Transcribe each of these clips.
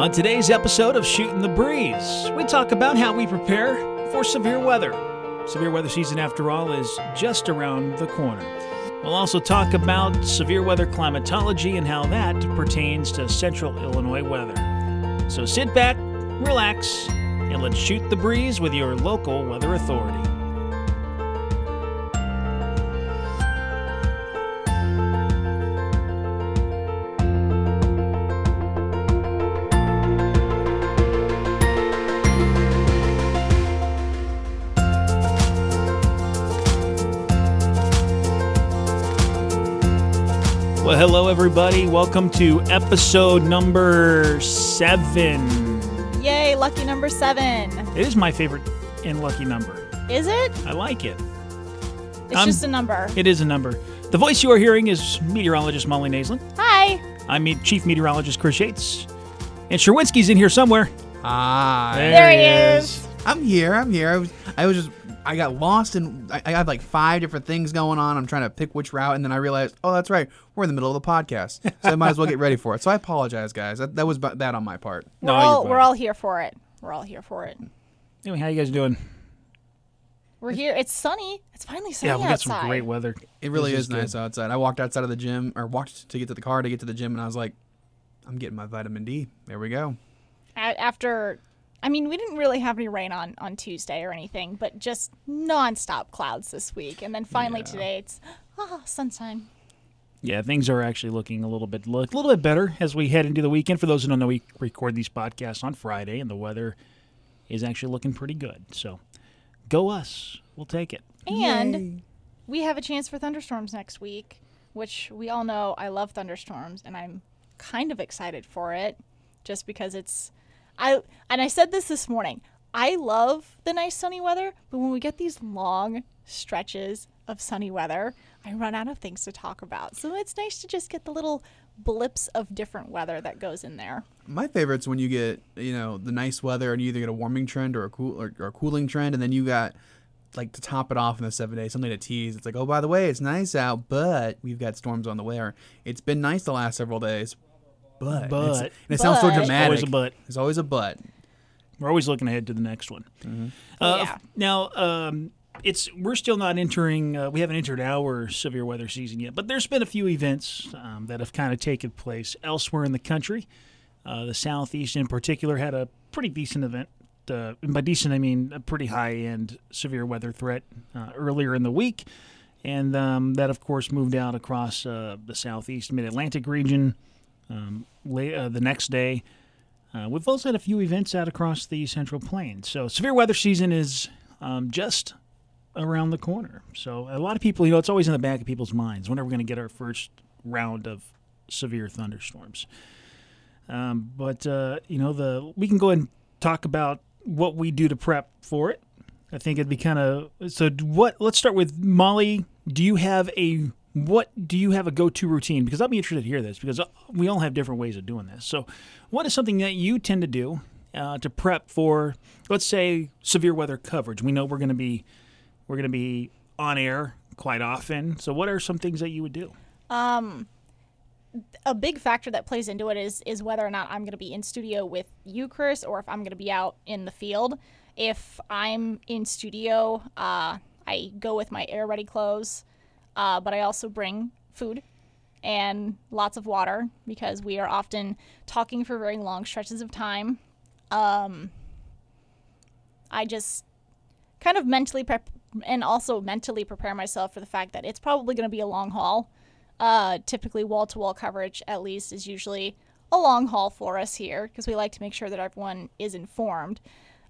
On today's episode of Shooting the Breeze, we talk about how we prepare for severe weather. Severe weather season, after all, is just around the corner. We'll also talk about severe weather climatology and how that pertains to central Illinois weather. So sit back, relax, and let's shoot the breeze with your local weather authority. Hello, everybody. Welcome to episode number seven. Yay, lucky number seven. It is my favorite and lucky number. Is it? I like it. It's Um, just a number. It is a number. The voice you are hearing is meteorologist Molly Naslin. Hi. I'm Chief Meteorologist Chris Yates. And Sherwinski's in here somewhere. Ah, There he is. I'm here. I'm here. I was, I was just, I got lost and I, I had like five different things going on. I'm trying to pick which route, and then I realized, oh, that's right, we're in the middle of the podcast, so I might as well get ready for it. So I apologize, guys. That, that was ba- bad on my part. We're No, all we're all here for it. We're all here for it. Anyway, how you guys doing? We're here. It's sunny. It's finally sunny Yeah, we got outside. some great weather. It really This is, nice good. outside. I walked outside of the gym, or walked to get to the car to get to the gym, and I was like, I'm getting my vitamin D. There we go. A- After, I mean, we didn't really have any rain on on Tuesday or anything, but just nonstop clouds this week, and then finally Yeah. today it's ah sunshine. Yeah, things are actually looking a little bit look a little bit better as we head into the weekend. For those who don't know, we record these podcasts on Friday, and the weather is actually looking pretty good. So, go us. We'll take it. And we have a chance for thunderstorms next week, which we all know I love thunderstorms and I'm kind of excited for it just because it's I and I said this this morning. I love the nice sunny weather, but when we get these long stretches of sunny weather, I run out of things to talk about. So it's nice to just get the little blips of different weather that goes in there. My favorite's when you get, you know, the nice weather and you either get a warming trend or a cool or, or a cooling trend, and then you got like to top it off in the seven days, something to tease. It's like, oh, by the way, it's nice out, but we've got storms on the way. Or it's been nice the last several days, but, and it's- But. and it sounds so But. dramatic. Always a but. There's always a but. We're always looking ahead to the next one. Uh, Yeah. Now, um, it's we're still not entering. Uh, we haven't entered our severe weather season yet, but there's been a few events um, that have kind of taken place elsewhere in the country. Uh, the southeast, in particular, had a pretty decent event. Uh, and by decent, I mean a pretty high-end severe weather threat uh, earlier in the week, and um, that, of course, moved out across uh, the southeast mid-Atlantic region. Um, la- uh, the next day, uh, we've also had a few events out across the Central Plains. So severe weather season is um, just around the corner. So a lot of people, you know, it's always in the back of people's minds. When are we going to get our first round of severe thunderstorms? Um, but uh, you know, the we can go and talk about what we do to prep for it. I think it'd be kind of so. What? Let's start with Molly. Do you have a what? Do you have a go-to routine? Because I'll be interested to hear this because uh, we all have different ways of doing this. So, what is something that you tend to do uh, to prep for, let's say, severe weather coverage? We know we're going to be we're going to be on air quite often. So, what are some things that you would do? um a big factor that plays into it is is whether or not I'm going to be in studio with you, Chris, or if I'm going to be out in the field. If I'm in studio, uh, I go with my air ready clothes, uh, but I also bring food and lots of water because we are often talking for very long stretches of time. Um, I just kind of mentally prep and also mentally prepare myself for the fact that it's probably going to be a long haul. Uh, typically, wall to wall coverage, at least, is usually a long haul for us here because we like to make sure that everyone is informed.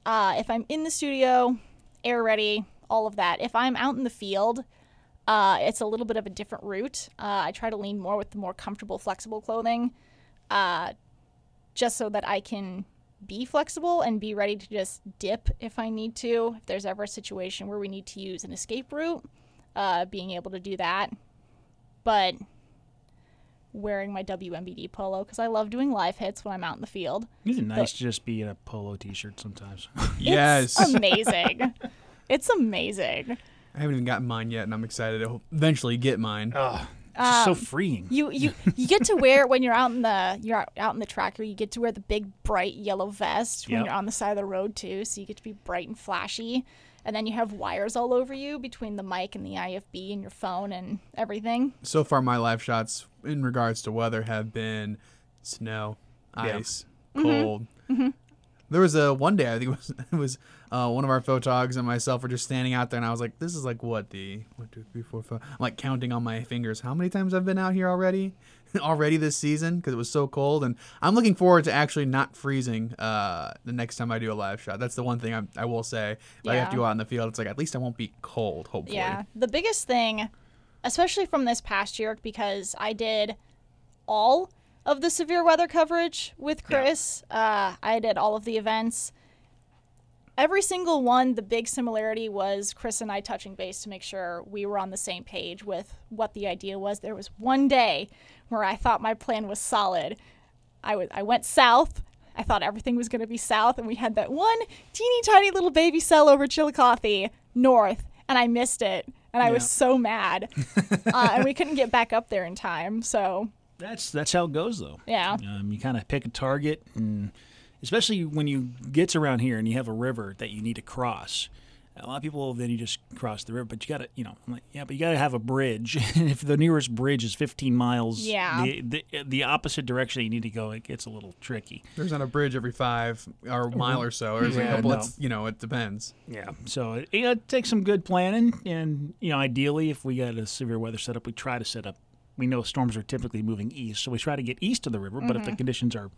Uh, if I'm in the studio, air ready, all of that. If I'm out in the field, uh, it's a little bit of a different route. Uh, I try to lean more with the more comfortable, flexible clothing, uh, just so that I can be flexible and be ready to just dip if I need to. If there's ever a situation where we need to use an escape route, uh, being able to do that. But wearing my WMBD polo because I love doing live hits when I'm out in the field. Isn't it nice to just be in a polo t-shirt sometimes? Yes. Amazing. it's amazing. I haven't even gotten mine yet, and I'm excited to eventually get mine. oh, just so um, freeing. You you you get to wear when you're out in the you're out- out in the tracker. You get to wear the big bright yellow vest when Yep. you're on the side of the road too. So you get to be bright and flashy. And then you have wires all over you between the mic and the IFB and your phone and everything. So far, my live shots in regards to weather have been snow, Yeah. ice, mm-hmm. cold. Mm-hmm. There was a one day I think it was it was uh, one of our photogs and myself were just standing out there and I was like, this is like what the one two three four five. I'm like counting on my fingers how many times I've been out here already, already this season because it was so cold and I'm looking forward to actually not freezing uh, the next time I do a live shot. That's the one thing I, I will say. If I have to go out in the field, it's like at least I won't be cold. Hopefully. Yeah. The biggest thing, especially from this past year, because I did all of the severe weather coverage with Yeah. Chris. Uh, I did all of the events. Every single one, the big similarity was Chris and I touching base to make sure we were on the same page with what the idea was. There was one day where I thought my plan was solid. I was I went south. I thought everything was going to be south, and we had that one teeny tiny little baby cell over Chillicothe north, and I missed it, and I Yeah. was so mad, uh, and we couldn't get back up there in time. So That's that's how it goes though. yeah, Um, you kind of pick a target, and especially when you get around here and you have a river that you need to cross. A lot of people then you just cross the river, but you got to, you know, I'm like, yeah, but you got to have a bridge. and if the nearest bridge is 15 miles, Yeah. the, the the opposite direction you need to go, it gets a little tricky. There's not a bridge every five or mm-hmm. mile or so. There's Yeah, a couple. no. It's, you know, it depends. Yeah. So it, it takes some good planning, and you know, ideally, if we got a severe weather setup, we try to set up. We know storms are typically moving east, so we try to get east of the river. But if the mm-hmm. conditions are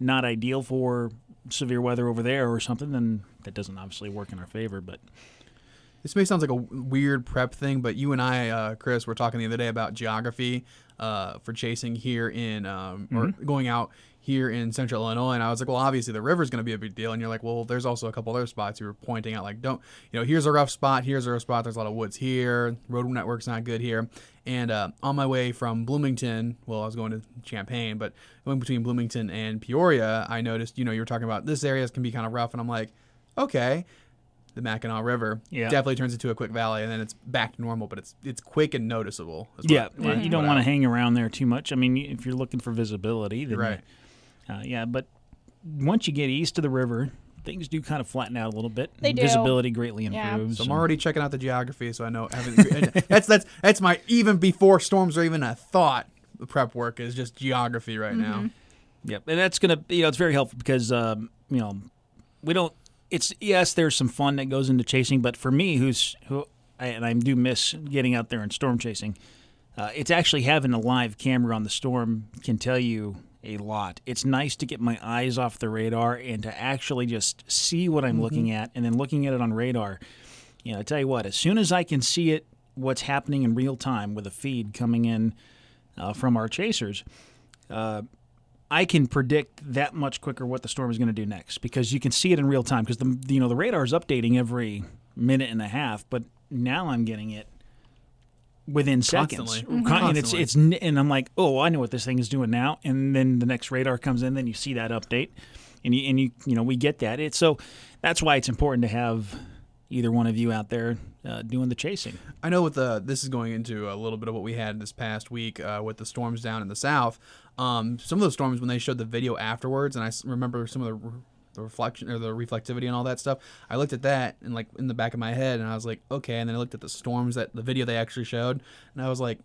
not ideal for severe weather over there or something, then that doesn't obviously work in our favor. But This may sound like a weird prep thing, but you and I, uh, Chris, were talking the other day about geography uh, for chasing here in, um, or going out here in central Illinois. And I was like, well, obviously the river's going to be a big deal. And you're like, well, there's also a couple other spots you were pointing out, like, don't, you know, here's a rough spot, here's a rough spot. There's a lot of woods here. Road network's not good here. And uh, on my way from Bloomington, well, I was going to Champaign, but going between Bloomington and Peoria, I noticed, you know, you were talking about this area can be kind of rough. And I'm like, okay the Mackinaw River Yeah. definitely turns into a quick valley, and then it's back to normal. But it's it's quick and noticeable. what- yeah, what- you don't want to hang around there too much. I mean, if you're looking for visibility, then Right. uh, yeah. But once you get east of the river, things do kind of flatten out a little bit. They do. Visibility greatly Yeah. improves. So I'm already checking out the geography, so I know that's that's that's my even before storms are even a thought. The prep work is just geography right now. Yep, and that's gonna you know it's very helpful because um, you know we don't. It's yes, there's some fun that goes into chasing, but for me, who's who, I, and I do miss getting out there and storm chasing. Uh, it's actually having a live camera on the storm can tell you a lot. It's nice to get my eyes off the radar and to actually just see what I'm looking at, and then looking at it on radar. You know, I tell you what, as soon as I can see it, what's happening in real time with a feed coming in uh, from our chasers, I can predict that much quicker what the storm is going to do next because you can see it in real time because the you know the radar is updating every minute and a half, but now I'm getting it within seconds. Constantly. Con- And it's it's and I'm like, oh, I know what this thing is doing now, and then the next radar comes in, then you see that update, and you and you you know we get that. It's so that's why it's important to have either one of you out there uh, doing the chasing. I know with the this is going into a little bit of what we had this past week uh, with the storms down in the south. Um, some of those storms when they showed the video afterwards, and I remember some of the, the reflection or the reflectivity and all that stuff. I looked at that and like in the back of my head, and I was like, okay. And then I looked at the storms that the video they actually showed, and I was like,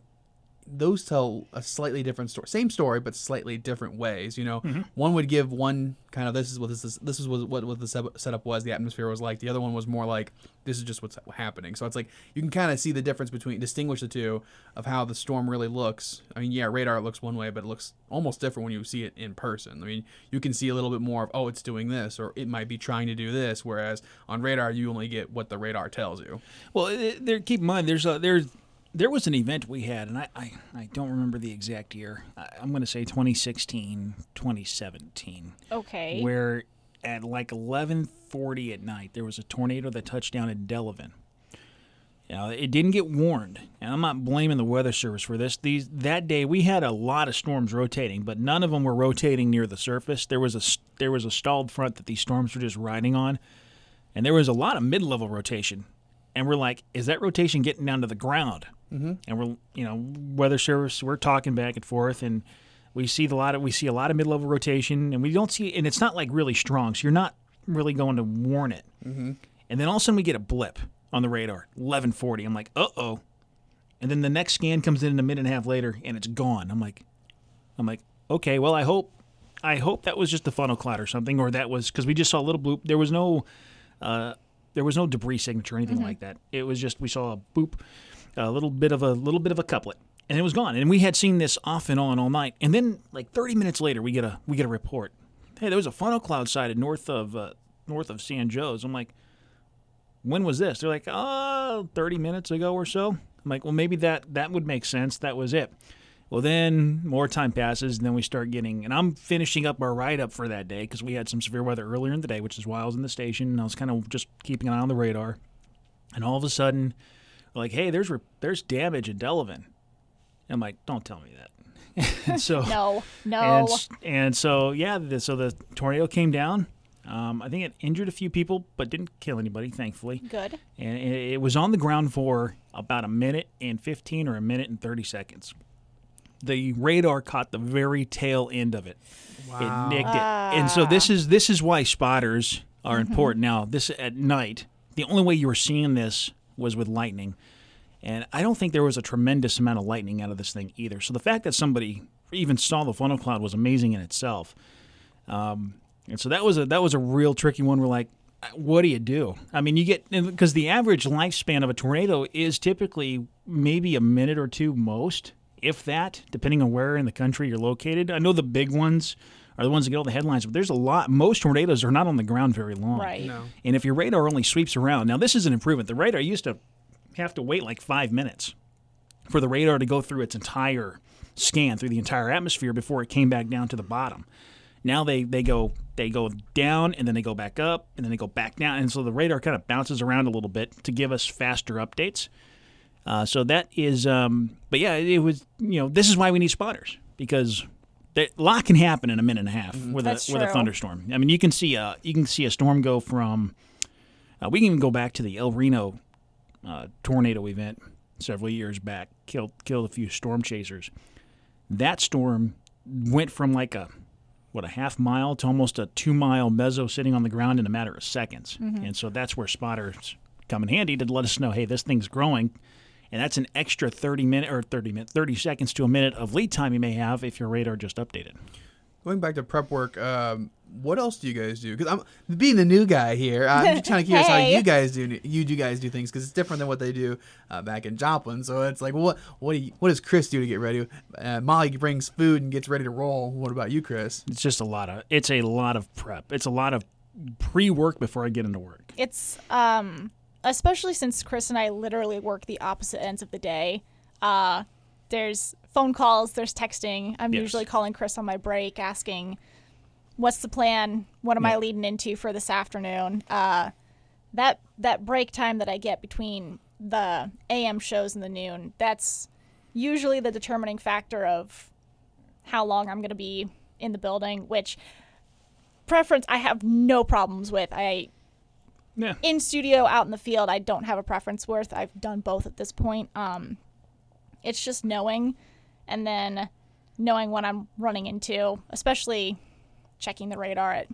those tell a slightly different story. Same story, but slightly different ways. You know, mm-hmm. one would give one kind of this is what this is. This is what what, what the setup was. The atmosphere was like. The other one was more like this is just what's happening. So it's like you can kind of see the difference between distinguish the two of how the storm really looks. I mean, yeah, radar looks one way, but it looks almost different when you see it in person. I mean, you can see a little bit more of oh, it's doing this, or it might be trying to do this. Whereas on radar, you only get what the radar tells you. Well, there, keep in mind, there's a there's there was an event we had, and I I, I don't remember the exact year. I, I'm going to say 2016, 2017, okay. where at like 11:40 at night there was a tornado that touched down in Delavan. You know, it didn't get warned, and I'm not blaming the weather service for this. These that day we had a lot of storms rotating, but none of them were rotating near the surface. There was a there was a stalled front that these storms were just riding on, and there was a lot of mid-level rotation. And we're like, is that rotation getting down to the ground? And we're you know weather service we're talking back and forth and we see the lot of we see a lot of mid-level rotation and we don't see and it's not like really strong so you're not really going to warn it. Mm-hmm. and then all of a sudden we get a blip on the radar 1140 i'm like uh-oh. And then the next scan comes in a minute and a half later and it's gone. I'm like i'm like okay well i hope i hope that was just a funnel cloud or something or that was because we just saw a little bloop. There was no uh, there was no debris signature or anything like that. It was just we saw a boop a little bit of a little bit of a couplet. And it was gone. And we had seen this off and on all night. And then like 30 minutes later we get a we get a report. Hey there was a funnel cloud sighted north of uh, north of San Jose. I'm like when was this? They're like oh 30 minutes ago or so. I'm like well maybe that that would make sense. That was it. Well then more time passes and then we start getting and i'm finishing up our write-up for that day because we had some severe weather earlier in the day which is why i was in the station and i was kind of just keeping an eye on the radar. And all of a sudden like, hey, there's re- there's damage in Delavan. I'm like, don't tell me that. and so No, no. and and so yeah, the, so the tornado came down. Um, I think it injured a few people, but didn't kill anybody, thankfully. Good. And it, it was on the ground for about a minute and 15 or a minute and 30 seconds. The radar caught the very tail end of it. Wow. It nicked it. And so this is this is why spotters are important. Now, this at night, the only way you were seeing this was with lightning. And I don't think there was a tremendous amount of lightning out of this thing either. So the fact that somebody even saw the funnel cloud was amazing in itself. Um, and so that was a that was a real tricky one. We're like, what do you do? I mean, you get because the average lifespan of a tornado is typically maybe a minute or two most, if that, depending on where in the country you're located. I know the big ones are the ones that get all the headlines, but there's a lot. Most tornadoes are not on the ground very long. Right. No. And if your radar only sweeps around, now this is an improvement. The radar used to have to wait like five minutes for the radar to go through its entire scan through the entire atmosphere before it came back down to the bottom. Now they, they go they go down and then they go back up and then they go back down, and so the radar kind of bounces around a little bit to give us faster updates. Uh, so that is, um, but yeah, it was you know this is why we need spotters because that, a lot can happen in a minute and a half with That's a with a thunderstorm. I mean, you can see a you can see a storm go from. Uh, we can even go back to the El Reno uh, tornado event several years back. Killed killed a few storm chasers. That storm went from like a what a half mile to almost a two mile mezzo sitting on the ground in a matter of seconds. And so that's where spotters come in handy to let us know, hey, this thing's growing. And that's an extra 30 minute or 30 minute, 30 seconds to a minute of lead time you may have if your radar just updated. Going back to prep work, um, what else do you guys do? Because I'm being the new guy here. I'm just kind of curious how you guys do you do guys do things because it's different than what they do uh, back in Joplin. So it's like, what what do you, what does Chris do to get ready? Uh, Molly brings food and gets ready to roll. What about you, Chris? It's just a lot of it's a lot of prep. It's a lot of pre-work before I get into work. It's um especially since Chris and I literally work the opposite ends of the day. Uh there's phone calls, there's texting. I'm Yes. usually calling Chris on my break asking what's the plan? What am I leading into for this afternoon? Uh that that break time that I get between the AM shows and the noon, that's usually the determining factor of how long I'm going to be in the building, which preference I have no problems with. I Yeah. in studio out in the field i don't have a preference worth. I've done both at this point. Um it's just knowing and then knowing what i'm running into especially checking the radar at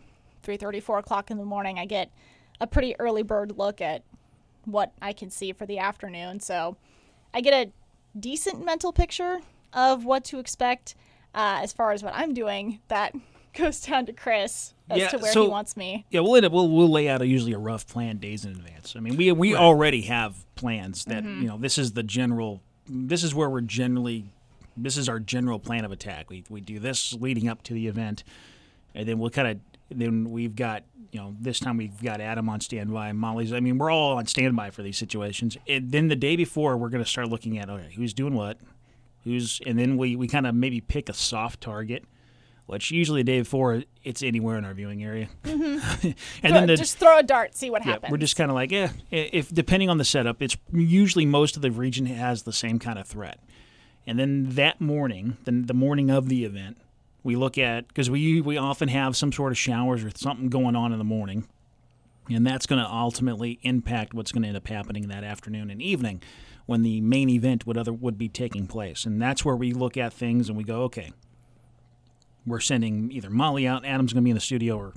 3.30 4 o'clock in the morning. I get a pretty early bird look at what i can see for the afternoon. So i get a decent mental picture of what to expect uh, as far as what i'm doing that goes down to chris as Yeah, to where so- he wants me Yeah, we'll end up, we'll we'll lay out a, usually a rough plan days in advance. I mean, we we already have plans that mm-hmm. you know this is the general. This is where we're generally. This is our general plan of attack. We we do this leading up to the event, and then we'll kind of then we've got you know this time we've got Adam on standby, Molly's. I mean, we're all on standby for these situations. And then the day before, we're going to start looking at okay, who's doing what, who's, and then we we kind of maybe pick a soft target. Which usually day before it's anywhere in our viewing area, mm-hmm. and then the, just throw a dart see what yeah, happens we're just kind of like, yeah. If depending on the setup, it's usually most of the region has the same kind of threat. And then that morning, the, the morning of the event, we look at because we we often have some sort of showers or something going on in the morning, and that's going to ultimately impact what's going to end up happening that afternoon and evening. when the main event would other would be taking place, and that's where we look at things and we go, okay, we're sending either Molly out, Adam's going to be in the studio, or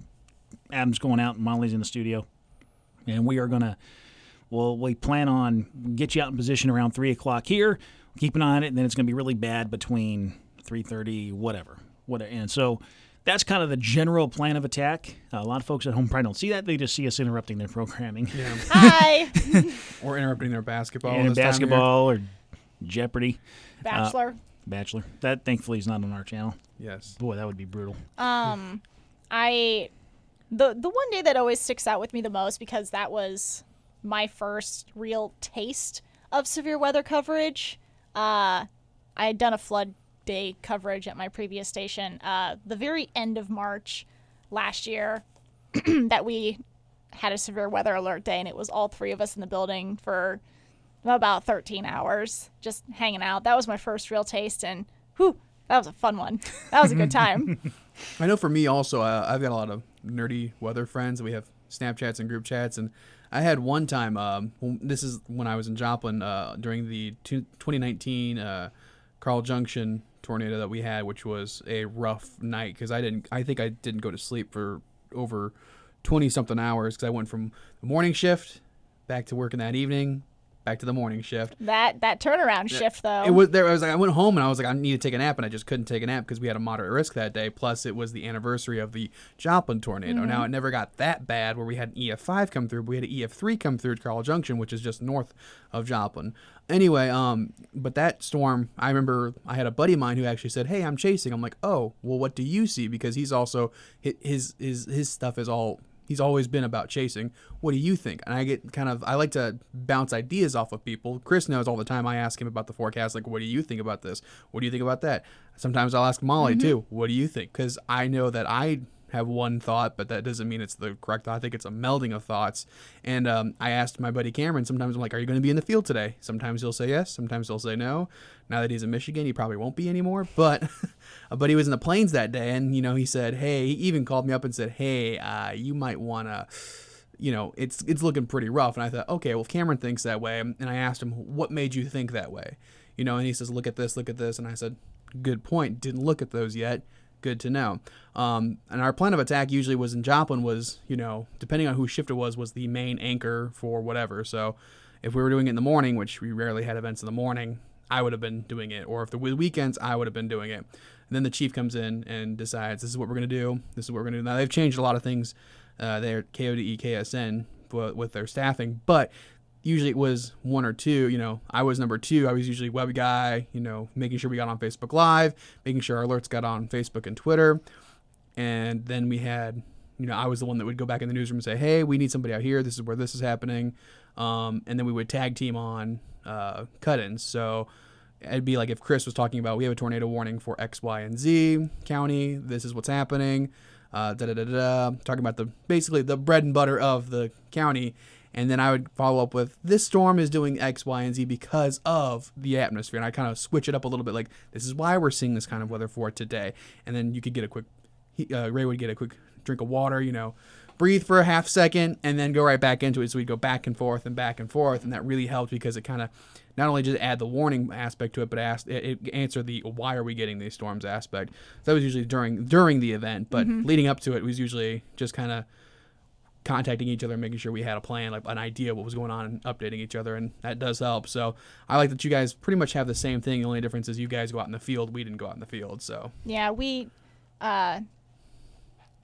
Adam's going out and Molly's in the studio, and we are going to. Well, we plan on get you out in position around three o'clock here. Keep an eye on it, and then it's going to be really bad between three thirty, whatever, whatever. And so that's kind of the general plan of attack. Uh, a lot of folks at home probably don't see that; they just see us interrupting their programming. Yeah. Hi, or interrupting their basketball. and this time basketball or Jeopardy, Bachelor. Bachelor. That thankfully is not on our channel. Yes. Boy, that would be brutal. Um, I the the one day that always sticks out with me the most because that was my first real taste of severe weather coverage. Uh, I had done a flood day coverage at my previous station. Uh, the very end of March last year, that we had a severe weather alert day, and it was all three of us in the building for about 13 hours just hanging out. That was my first real taste, and whew, that was a fun one. That was a good time. I know for me also, uh, I've got a lot of nerdy weather friends. We have Snapchats and group chats, and I had one time. Um, this is when I was in Joplin uh, during the two- 2019 uh, Carl Junction tornado that we had, which was a rough night because I didn't. I think I didn't go to sleep for over 20 something hours because I went from the morning shift back to working that evening, back to the morning shift. that that turnaround shift though. It was there. I was like, I went home and I was like, I need to take a nap, and I just couldn't take a nap because we had a moderate risk that day. Plus, it was the anniversary of the Joplin tornado. Now, it never got that bad where we had an EF5 come through, but we had an EF3 come through at Carl Junction, which is just north of Joplin. Anyway, um, but that storm, I remember I had a buddy of mine who actually said, "Hey, I'm chasing." I'm like, "Oh, well, what do you see?" Because he's also his his his stuff is all he's always been about chasing. What do you think? And I get kind of I like to bounce ideas off of people. Chris knows all the time. I ask him about the forecast, like, what do you think about this? What do you think about that? Sometimes I'll ask Molly mm-hmm. too. What do you think? Because I know that I have one thought, but that doesn't mean it's the correct thought. I think it's a melding of thoughts. And um, I asked my buddy Cameron. Sometimes I'm like, "Are you going to be in the field today?" Sometimes he'll say yes. Sometimes he'll say no. Now that he's in Michigan, he probably won't be anymore. But but he was in the plains that day, and you know he said, "Hey," he even called me up and said, "Hey, uh, you might want to." You know, it's it's looking pretty rough, and I thought, okay, well, Cameron thinks that way, and I asked him, what made you think that way? You know, and he says, look at this, look at this, and I said, good point. Didn't look at those yet. Good to know. Um, and our plan of attack usually was in Joplin was, you know, depending on who shift it was, was the main anchor for whatever. So if we were doing it in the morning, which we rarely had events in the morning, I would have been doing it. Or if the weekends, I would have been doing it. And then the chief comes in and decides this is what we're going to do. This is what we're going to do. Now they've changed a lot of things uh, there KODE KSN with their staffing, but usually it was one or two. You know, I was number two. I was usually web guy. You know, making sure we got on Facebook Live, making sure our alerts got on Facebook and Twitter, and then we had. You know, I was the one that would go back in the newsroom and say, "Hey, we need somebody out here. This is where this is happening," um, and then we would tag team on uh, cut-ins. So it'd be like if Chris was talking about we have a tornado warning for X, Y, and Z county. This is what's happening. Uh, da da da da. Talking about the basically the bread and butter of the county, and then I would follow up with this storm is doing X, Y, and Z because of the atmosphere, and I kind of switch it up a little bit. Like this is why we're seeing this kind of weather for today, and then you could get a quick. Uh, Ray would get a quick drink of water, you know, breathe for a half second, and then go right back into it. So we'd go back and forth and back and forth, and that really helped because it kind of not only just add the warning aspect to it, but asked it, it answered the why are we getting these storms aspect. So that was usually during during the event, but leading up to it was usually just kind of contacting each other, making sure we had a plan, like an idea what was going on, and updating each other, and that does help. So I like that you guys pretty much have the same thing. The only difference is you guys go out in the field, we didn't go out in the field. So Yeah, we, uh, I,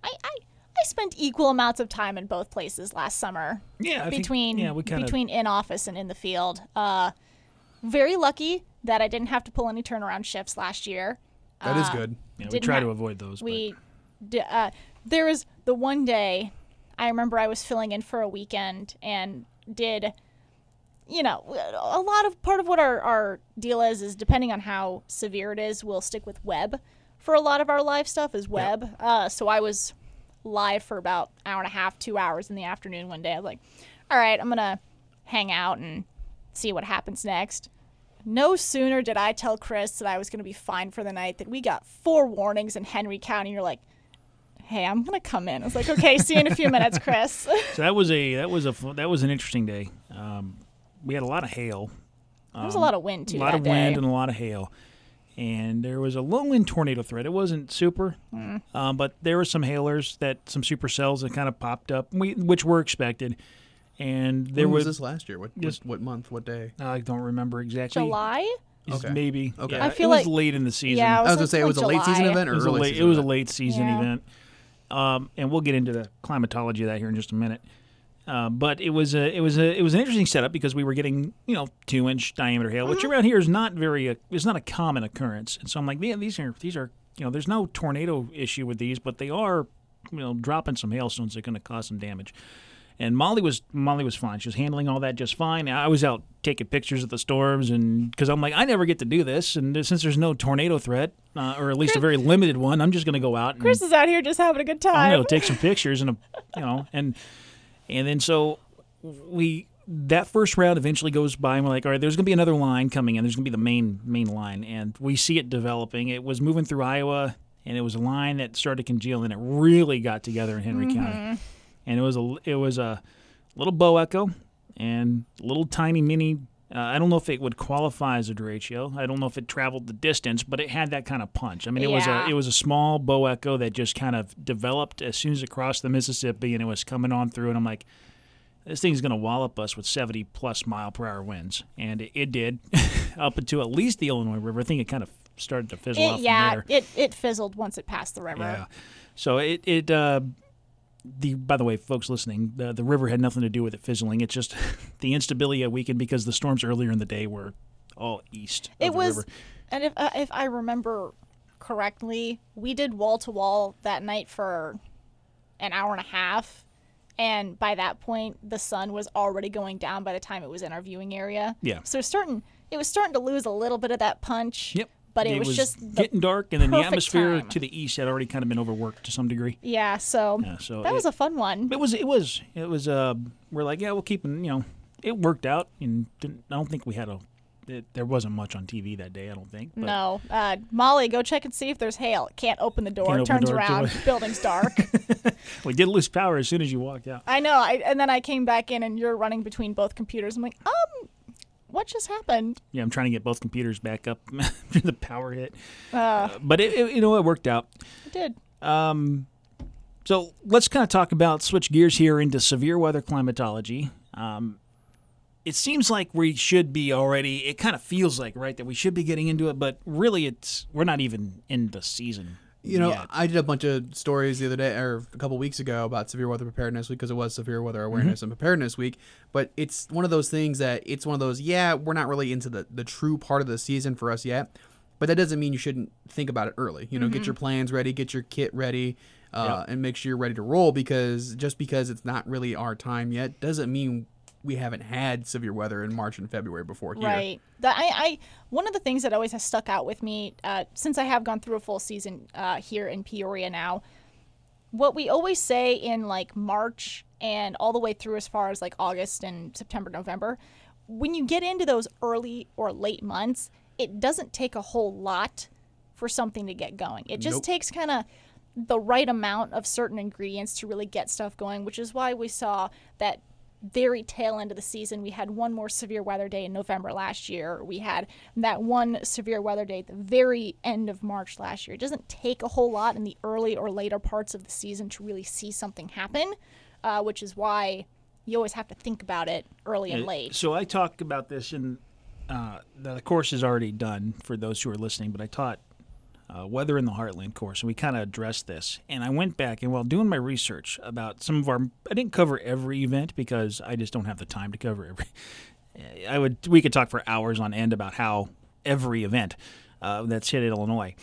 I, I spent equal amounts of time in both places last summer Yeah, I think- between yeah, we kind of between in office and in the field. Uh, very lucky that I didn't have to pull any turnaround shifts last year. that is Uh, good. yeah, we try have- to avoid those. We, d- uh, there was the one day I remember I was filling in for a weekend and did, you know, a lot of part of what our, our deal is is depending on how severe it is, we'll stick with web for a lot of our live stuff is web. Uh, so I was live for about hour and a half, two hours in the afternoon one day. I was like, all right, I'm gonna hang out and see what happens next. No sooner did I tell Chris that I was going to be fine for the night that we got four warnings in Henry County. You're like, hey, I'm going to come in. I was like, okay, see you in a few minutes, Chris. So that was a that was a that was an interesting day. Um, we had a lot of hail, There was a lot of wind too. a lot that of wind and a lot of hail. And there was a low wind tornado threat. It wasn't super, Mm. um, but there were some hailers that some supercells that kind of popped up, we, which were expected. And there when was, was, this last year? What, what Just- what month? What day? I don't remember exactly. July. Okay. Maybe. Okay. Yeah, I feel it was like- late in the season. Yeah, I was like- gonna say it like was a late season event or It was a early late. season It was a late season Yeah. event, um, and we'll get into the climatology of that here in just a minute. Uh, but it was a it was a it was an interesting setup because we were getting you know two inch diameter hail, Mm-hmm. which around here is not very uh, is not a common occurrence. And so I'm like, yeah, these are these are you know there's no tornado issue with these, but they are you know dropping some hailstones that are going to cause some damage. And Molly was Molly was fine. She was handling all that just fine. I was out taking pictures of the storms, and because I'm like, I never get to do this, and since there's no tornado threat, uh, or at least a very limited one, I'm just going to go out. And, Chris is out here just having a good I'm time. going to take some pictures, and a, you know, and and then so we that first round eventually goes by, and we're like, all right, there's going to be another line coming in. There's going to be the main main line, and we see it developing. It was moving through Iowa, and it was a line that started to congeal, and it really got together in Henry County and it was a it was a little bow echo and little tiny mini. Uh, I don't know if it would qualify as a derecho. I don't know if it traveled the distance, but it had that kind of punch. I mean, it was a it was a small bow echo that just kind of developed as soon as it crossed the Mississippi, and it was coming on through. And I'm like, this thing's going to wallop us with 70 plus mile per hour winds, and it, it did up into at least the Illinois River. I think it kind of started to fizzle It- off yeah, it it fizzled once it passed the river. Yeah. So it it uh, the by the way, folks listening, the the river had nothing to do with it fizzling. It's just the instability a weekend because the storms earlier in the day were all east. It of the was, river. and if uh, if I remember correctly, we did wall to wall that night for an hour and a half, and by that point, the sun was already going down. By the time it was in our viewing area, Yeah. So starting, it was starting to lose a little bit of that punch. Yep. But it, was, just getting dark, and then the atmosphere time. to the east had already kind of been overworked to some degree. yeah. So Yeah, so that it, was a fun one. it was it was it was uh we're like yeah we'll keep you know it worked out and didn't, I don't think we had a it, there wasn't much on TV that day I don't think No, uh, Molly, go check and see if there's hail. Can't open the door. Open the turns door, around. building's dark. we did lose power as soon as you walked out. I know. I, and then I came back in, and you're running between both computers. I'm like, um, what just happened? Yeah, I'm trying to get both computers back up after the power hit. Uh, But it, it, you know, it worked out. It did. Um, so let's kind of talk about switch gears here into severe weather climatology. Um, it seems like we should be already. It kind of feels like right that we should be getting into it, but really, it's we're not even in the season. You know, yet. I did a bunch of stories the other day or a couple weeks ago about severe weather preparedness week because it was severe weather awareness and preparedness week. But it's one of those things that it's one of those, yeah, we're not really into the, the true part of the season for us yet. But that doesn't mean you shouldn't think about it early. You know, get your plans ready, get your kit ready, uh, and make sure you're ready to roll because just because it's not really our time yet doesn't mean we haven't had severe weather in March and February before here. Right. The, I, I one of the things that always has stuck out with me uh, since I have gone through a full season uh, here in Peoria now. What we always say in like March and all the way through as far as like August and September, November, when you get into those early or late months, it doesn't take a whole lot for something to get going. It just Nope. takes kind of the right amount of certain ingredients to really get stuff going, which is why we saw that very tail end of the season. We had one more severe weather day in November last year. We had that one severe weather day at the very end of March last year. It doesn't take a whole lot in the early or later parts of the season to really see something happen, uh, which is why you always have to think about it early and Uh, late. So I talk about this, and uh, the course is already done for those who are listening. But I taught uh, Weather in the Heartland course, and we kind of addressed this. And I went back and while doing my research about some of our, I didn't cover every event because I just don't have the time to cover every. I would we could talk for hours on end about how every event uh, that's hit Illinois,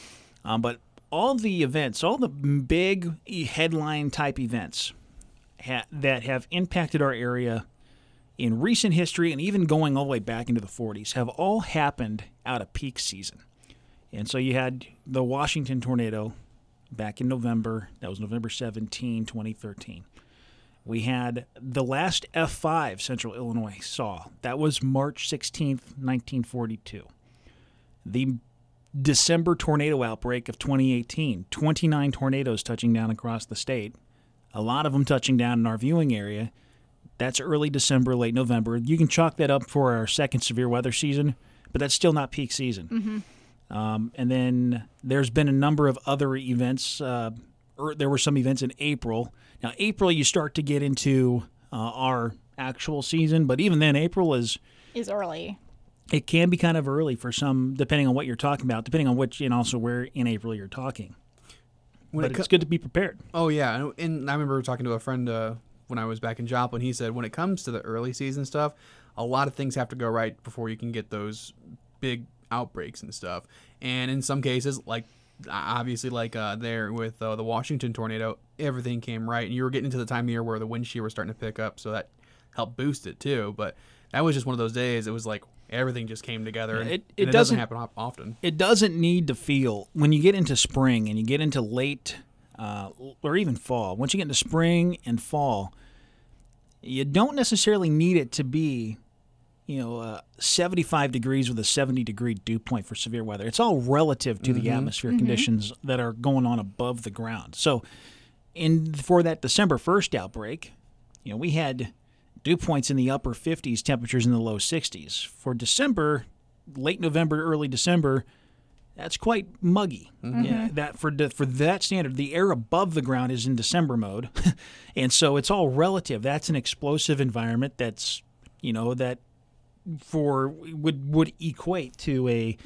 um, but all the events, all the big headline type events ha- that have impacted our area in recent history and even going all the way back into the 40s have all happened out of peak season. And so you had the Washington tornado back in November. That was November 17, 2013. We had the last F5 Central Illinois saw. That was March 16th, 1942. The December tornado outbreak of 2018, 29 tornadoes touching down across the state, a lot of them touching down in our viewing area That's early December, late November. You can chalk that up for our second severe weather season, but that's still not peak season. Mm-hmm. Um, and then there's been a number of other events. Uh, er, there were some events in April. Now, April, you start to get into uh, our actual season, but even then, April is Is early. it can be kind of early for some, depending on what you're talking about, depending on which and also where in April you're talking. When but it it's good to be prepared. Oh yeah, and- and I remember talking to a friend uh, when I was back in Joplin. He said when it comes to the early season stuff, a lot of things have to go right before you can get those big outbreaks and stuff. And in some cases, like obviously like uh, there with uh, the Washington tornado, everything came right, and you were getting into the time of year where the wind shear was starting to pick up, so that helped boost it too. But that was just one of those days. It was like everything just came together. and It- and it it, doesn't- doesn't happen often. It doesn't need to feel when you get into spring and you get into late uh, or even fall. Once you get into spring and fall, you don't necessarily need it to be, you know, uh, 75 degrees with a 70 degree dew point for severe weather. It's all relative to the mm-hmm. atmospheric mm-hmm. conditions that are going on above the ground. So, in for that December 1st outbreak, you know, we had dew points in the upper 50s, temperatures in the low 60s. For December, late November, early December, that's quite muggy. Mm-hmm. Yeah, that for the, for that standard, the air above the ground is in December mode, and so it's all relative. That's an explosive environment. That's you know that for would would equate to a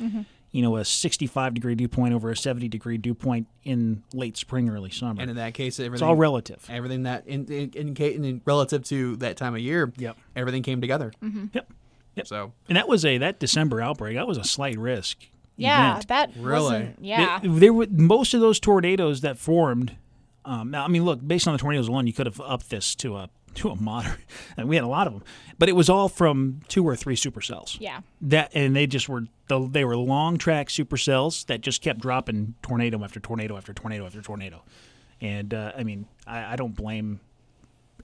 you know a 65 degree dew point over a 70 degree dew point in late spring, early summer. And in that case, everything it's all relative. everything that in, in, in, in relative to that time of year, Yep. everything came together. Yep. Yep. So And that was a that December outbreak. That was a slight risk. Yeah, event. that Really? wasn't. Yeah. They- There were most of those tornadoes that formed. Um, now, I mean, look, based on the tornadoes alone, you could have upped this to a to a modern, And we had a lot of them, but it was all from two or three supercells. yeah. That and they just were the- they were long track supercells that just kept dropping tornado after tornado after tornado after tornado. And uh, I mean, I, I don't blame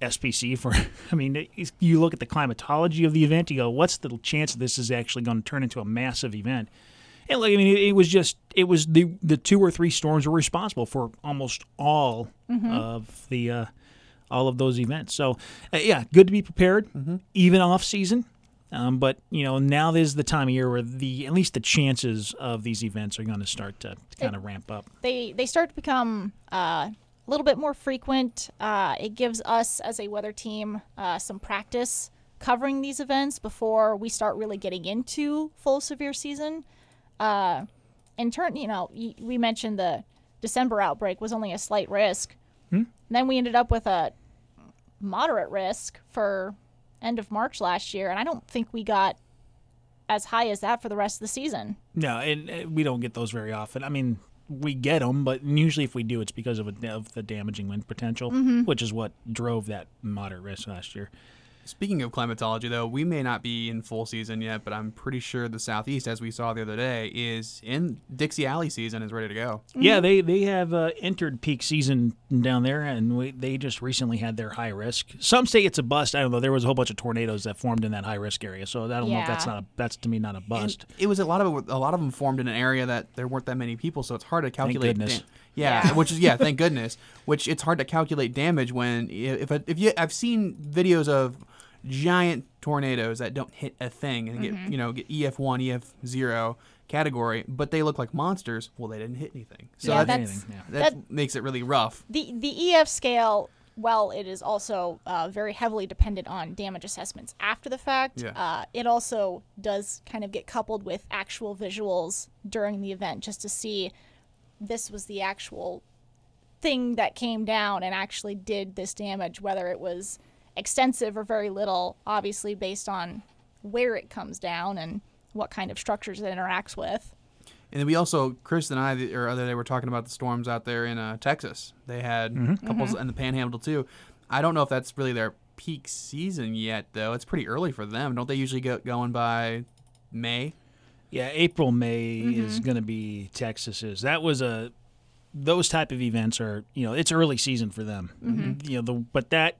SPC for. I mean, you look at the climatology of the event, you go, what's the chance this is actually going to turn into a massive event? And like, I mean, it, it was just it was the the two or three storms were responsible for almost all of the uh, all of those events. So uh, yeah, good to be prepared, even off season. Um, but you know now is the time of year where the at least the chances of these events are going to start to kind of ramp up. they they start to become uh, a little bit more frequent. Uh, it gives us as a weather team uh, some practice covering these events before we start really getting into full severe season. Uh, in turn, you know, we mentioned the December outbreak was only a slight risk. Then we ended up with a moderate risk for end of March last year, and I don't think we got as high as that for the rest of the season. No, and uh, we don't get those very often. I mean, we get them, but usually if we do, it's because of, a, of the damaging wind potential, which is what drove that moderate risk last year. Speaking of climatology, though, we may not be in full season yet, but I'm pretty sure the southeast, as we saw the other day, is in Dixie Alley season is ready to go. Yeah, they they have uh, entered peak season down there, and we, they just recently had their high risk. Some say it's a bust. I don't know. There was a whole bunch of tornadoes that formed in that high risk area, so I don't know if that's not a that's to me not a And bust. it was a lot of a lot of them formed in an area that there weren't that many people, so it's hard to calculate. Thank goodness. dam- yeah, Yeah. which is yeah, thank goodness. Which it's hard to calculate damage when if if you I've seen videos of giant tornadoes that don't hit a thing and get you know get EF one EF zero category, but they look like monsters. Well, they didn't hit anything, so Yeah, that, that's- Anything, yeah. that, that- makes it really rough. The the EF scale, well, it is also uh, very heavily dependent on damage assessments after the fact. Yeah. Uh, it also does kind of get coupled with actual visuals during the event just to see this was the actual thing that came down and actually did this damage, whether it was extensive or very little, obviously based on where it comes down and what kind of structures it interacts with. And then we also, Chris and I, the- or other day, were talking about the storms out there in uh, Texas. They had Mm-hmm. couples in the Panhandle too. I don't know if that's really their peak season yet, though. It's pretty early for them. Don't they usually get going by May? Yeah, April May is going to be Texas's. That was a those type of events are you know it's early season for them. You know the but that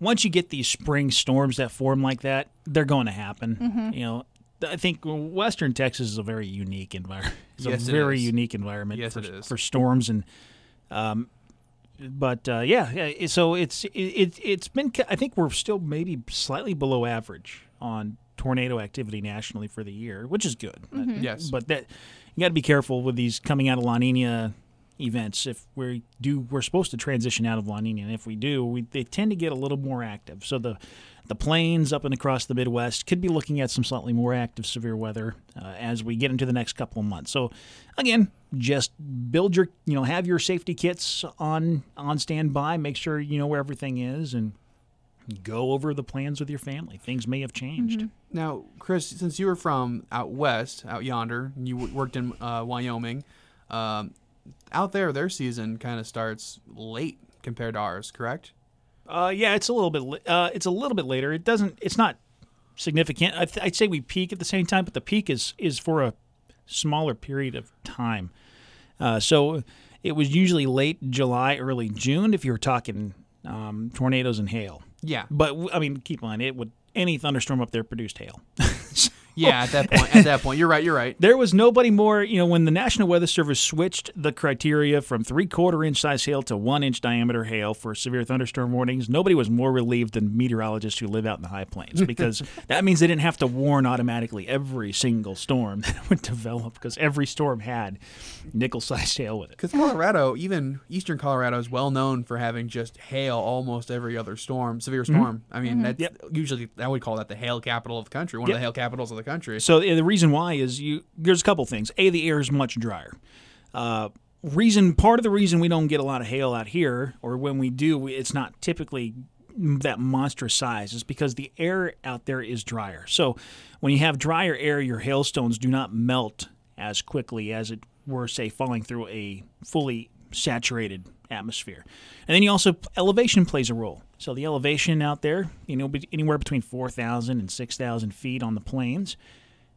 once you get these spring storms that form like that, they're going to happen. You know. I think Western Texas is a very unique environment. It's Yes, a very is. unique environment Yes, for, it is. for storms, and um, but uh, yeah, yeah, so it's it, it it's been. I think we're still maybe slightly below average on tornado activity nationally for the year, which is good. Uh, Yes. but that you got to be careful with these coming out of La Nina events. If we do, we're supposed to transition out of La Nina, and if we do, we they tend to get a little more active. So the the plains up and across the Midwest could be looking at some slightly more active severe weather uh, as we get into the next couple of months. So again, just build your you know have your safety kits on on standby. Make sure you know where everything is and. Go over the plans with your family. Things may have changed. Now, Chris, since you were from out west, out yonder, and you worked in uh, Wyoming, um, out there their season kind of starts late compared to ours, correct? Uh, yeah, it's a little bit. Uh, it's a little bit later. It doesn't. It's not significant. I th- I'd say we peak at the same time, but the peak is is for a smaller period of time. Uh, so it was usually late July, early June if you were talking um, tornadoes and hail. Yeah. But I mean, keep in mind it would any thunderstorm up there produced hail. Yeah, at that point, at that point, you're right. You're right. There was nobody more, you know, when the National Weather Service switched the criteria from three quarter inch size hail to one inch diameter hail for severe thunderstorm warnings, nobody was more relieved than meteorologists who live out in the high plains because that means they didn't have to warn automatically every single storm that would develop because every storm had nickel sized hail with it. Because Colorado, even eastern Colorado, is well known for having just hail almost every other storm, severe mm-hmm. storm. I mean, mm-hmm. that's Yep. usually I would call that the hail capital of the country, one Yep. of the hail capitals of the country. So the reason why is you there's a couple things. A, the air is much drier. Uh, reason part of the reason we don't get a lot of hail out here, or when we do, it's not typically that monstrous size, is because the air out there is drier. So when you have drier air, your hailstones do not melt as quickly as it were, say, falling through a fully saturated atmosphere. And then you also elevation plays a role. So the elevation out there, you know, be- anywhere between 4,000 and 6,000 feet on the plains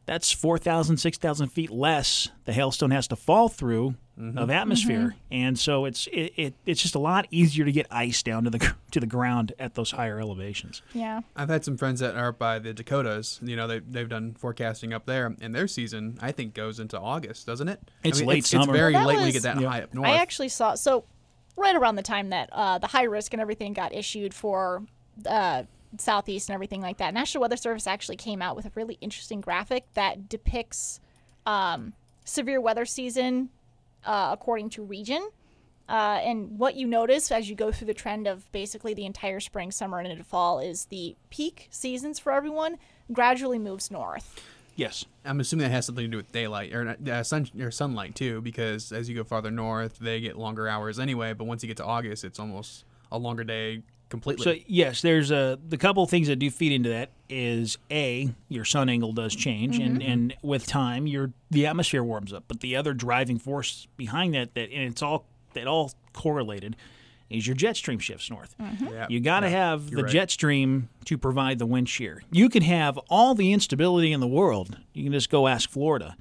that's 4,000, 6,000 feet less the hailstone has to fall through mm-hmm. of atmosphere, mm-hmm. and so it's it, it it's just a lot easier to get ice down to the to the ground at those higher elevations. Yeah. I've had some friends that are up by the Dakotas. You know, they they've done forecasting up there, and their season I think goes into August, doesn't it? It's I mean, late it's, summer. It's very Well, that late when you get that Yeah. high up north. I actually saw so right around the time that uh, the high risk and everything got issued for uh, southeast and everything like that. National Weather Service actually came out with a really interesting graphic that depicts um, severe weather season uh, according to region. Uh, and what you notice as you go through the trend of basically the entire spring, summer, and into fall is the peak seasons for everyone gradually moves north. Yes. I'm assuming that has something to do with daylight or uh, uh, sun or sunlight too, because as you go farther north, they get longer hours anyway. But once you get to August, it's almost a longer day completely. So yes, there's a the couple of things that do feed into that is a your sun angle does change, and mm-hmm. and with time your the atmosphere warms up. But the other driving force behind that that and it's all that all correlated is your jet stream shifts north. Mm-hmm. yeah, You got to yeah, have you're the right. jet stream to provide the wind shear. You can have all the instability in the world. You can just go ask Florida.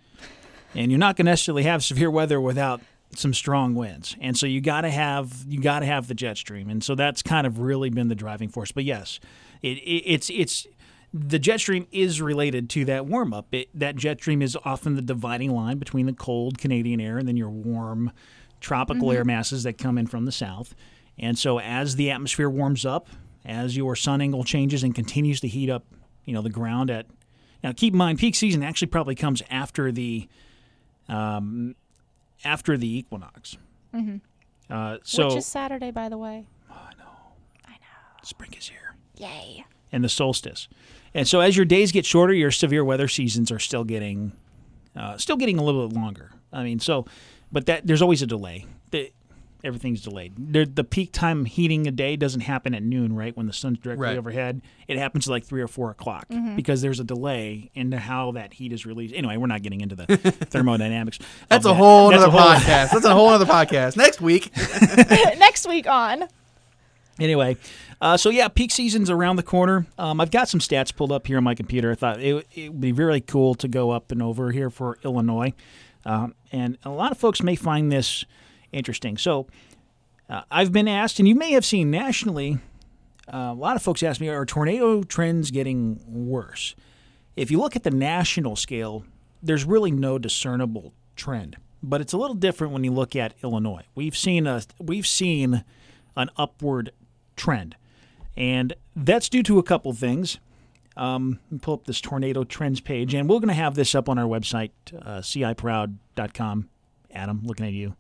And you're not going to necessarily have severe weather without some strong winds. And so you got to have you got to have the jet stream. And so that's kind of really been the driving force. But yes, it, it, it's it's the jet stream is related to that warm up. It, that jet stream is often the dividing line between the cold Canadian air and then your warm tropical air mm-hmm. masses that come in from the south. And so as the atmosphere warms up, as your sun angle changes and continues to heat up, you know, the ground at now keep in mind peak season actually probably comes after the um, after the equinox. Uh, so which is Saturday, by the way. I know. I know. Spring is here. Yay. and the solstice. And so as your days get shorter, your severe weather seasons are still getting uh, still getting a little bit longer. I mean, so but that there's always a delay. The, everything's delayed. The, the peak time heating a day doesn't happen at noon, right when the sun's directly Right. overhead. It happens at like three or four o'clock because there's a delay into how that heat is released. Anyway, we're not getting into the thermodynamics. That's a that. whole That's other a whole- podcast. That's a whole other podcast. Next week. Next week on. Anyway, uh, so yeah, peak season's around the corner. Um, I've got some stats pulled up here on my computer. I thought it, it would be really cool to go up and over here for Illinois. Um, and a lot of folks may find this interesting. So uh, I've been asked, and you may have seen nationally, uh, a lot of folks ask me, are tornado trends getting worse? If you look at the national scale, there's really no discernible trend. But it's a little different when you look at Illinois. We've seen a we've seen an upward trend. And that's due to a couple things. Um, pull up this tornado trends page, and we're going to have this up on our website, uh, ciproud.com. Adam, looking at you.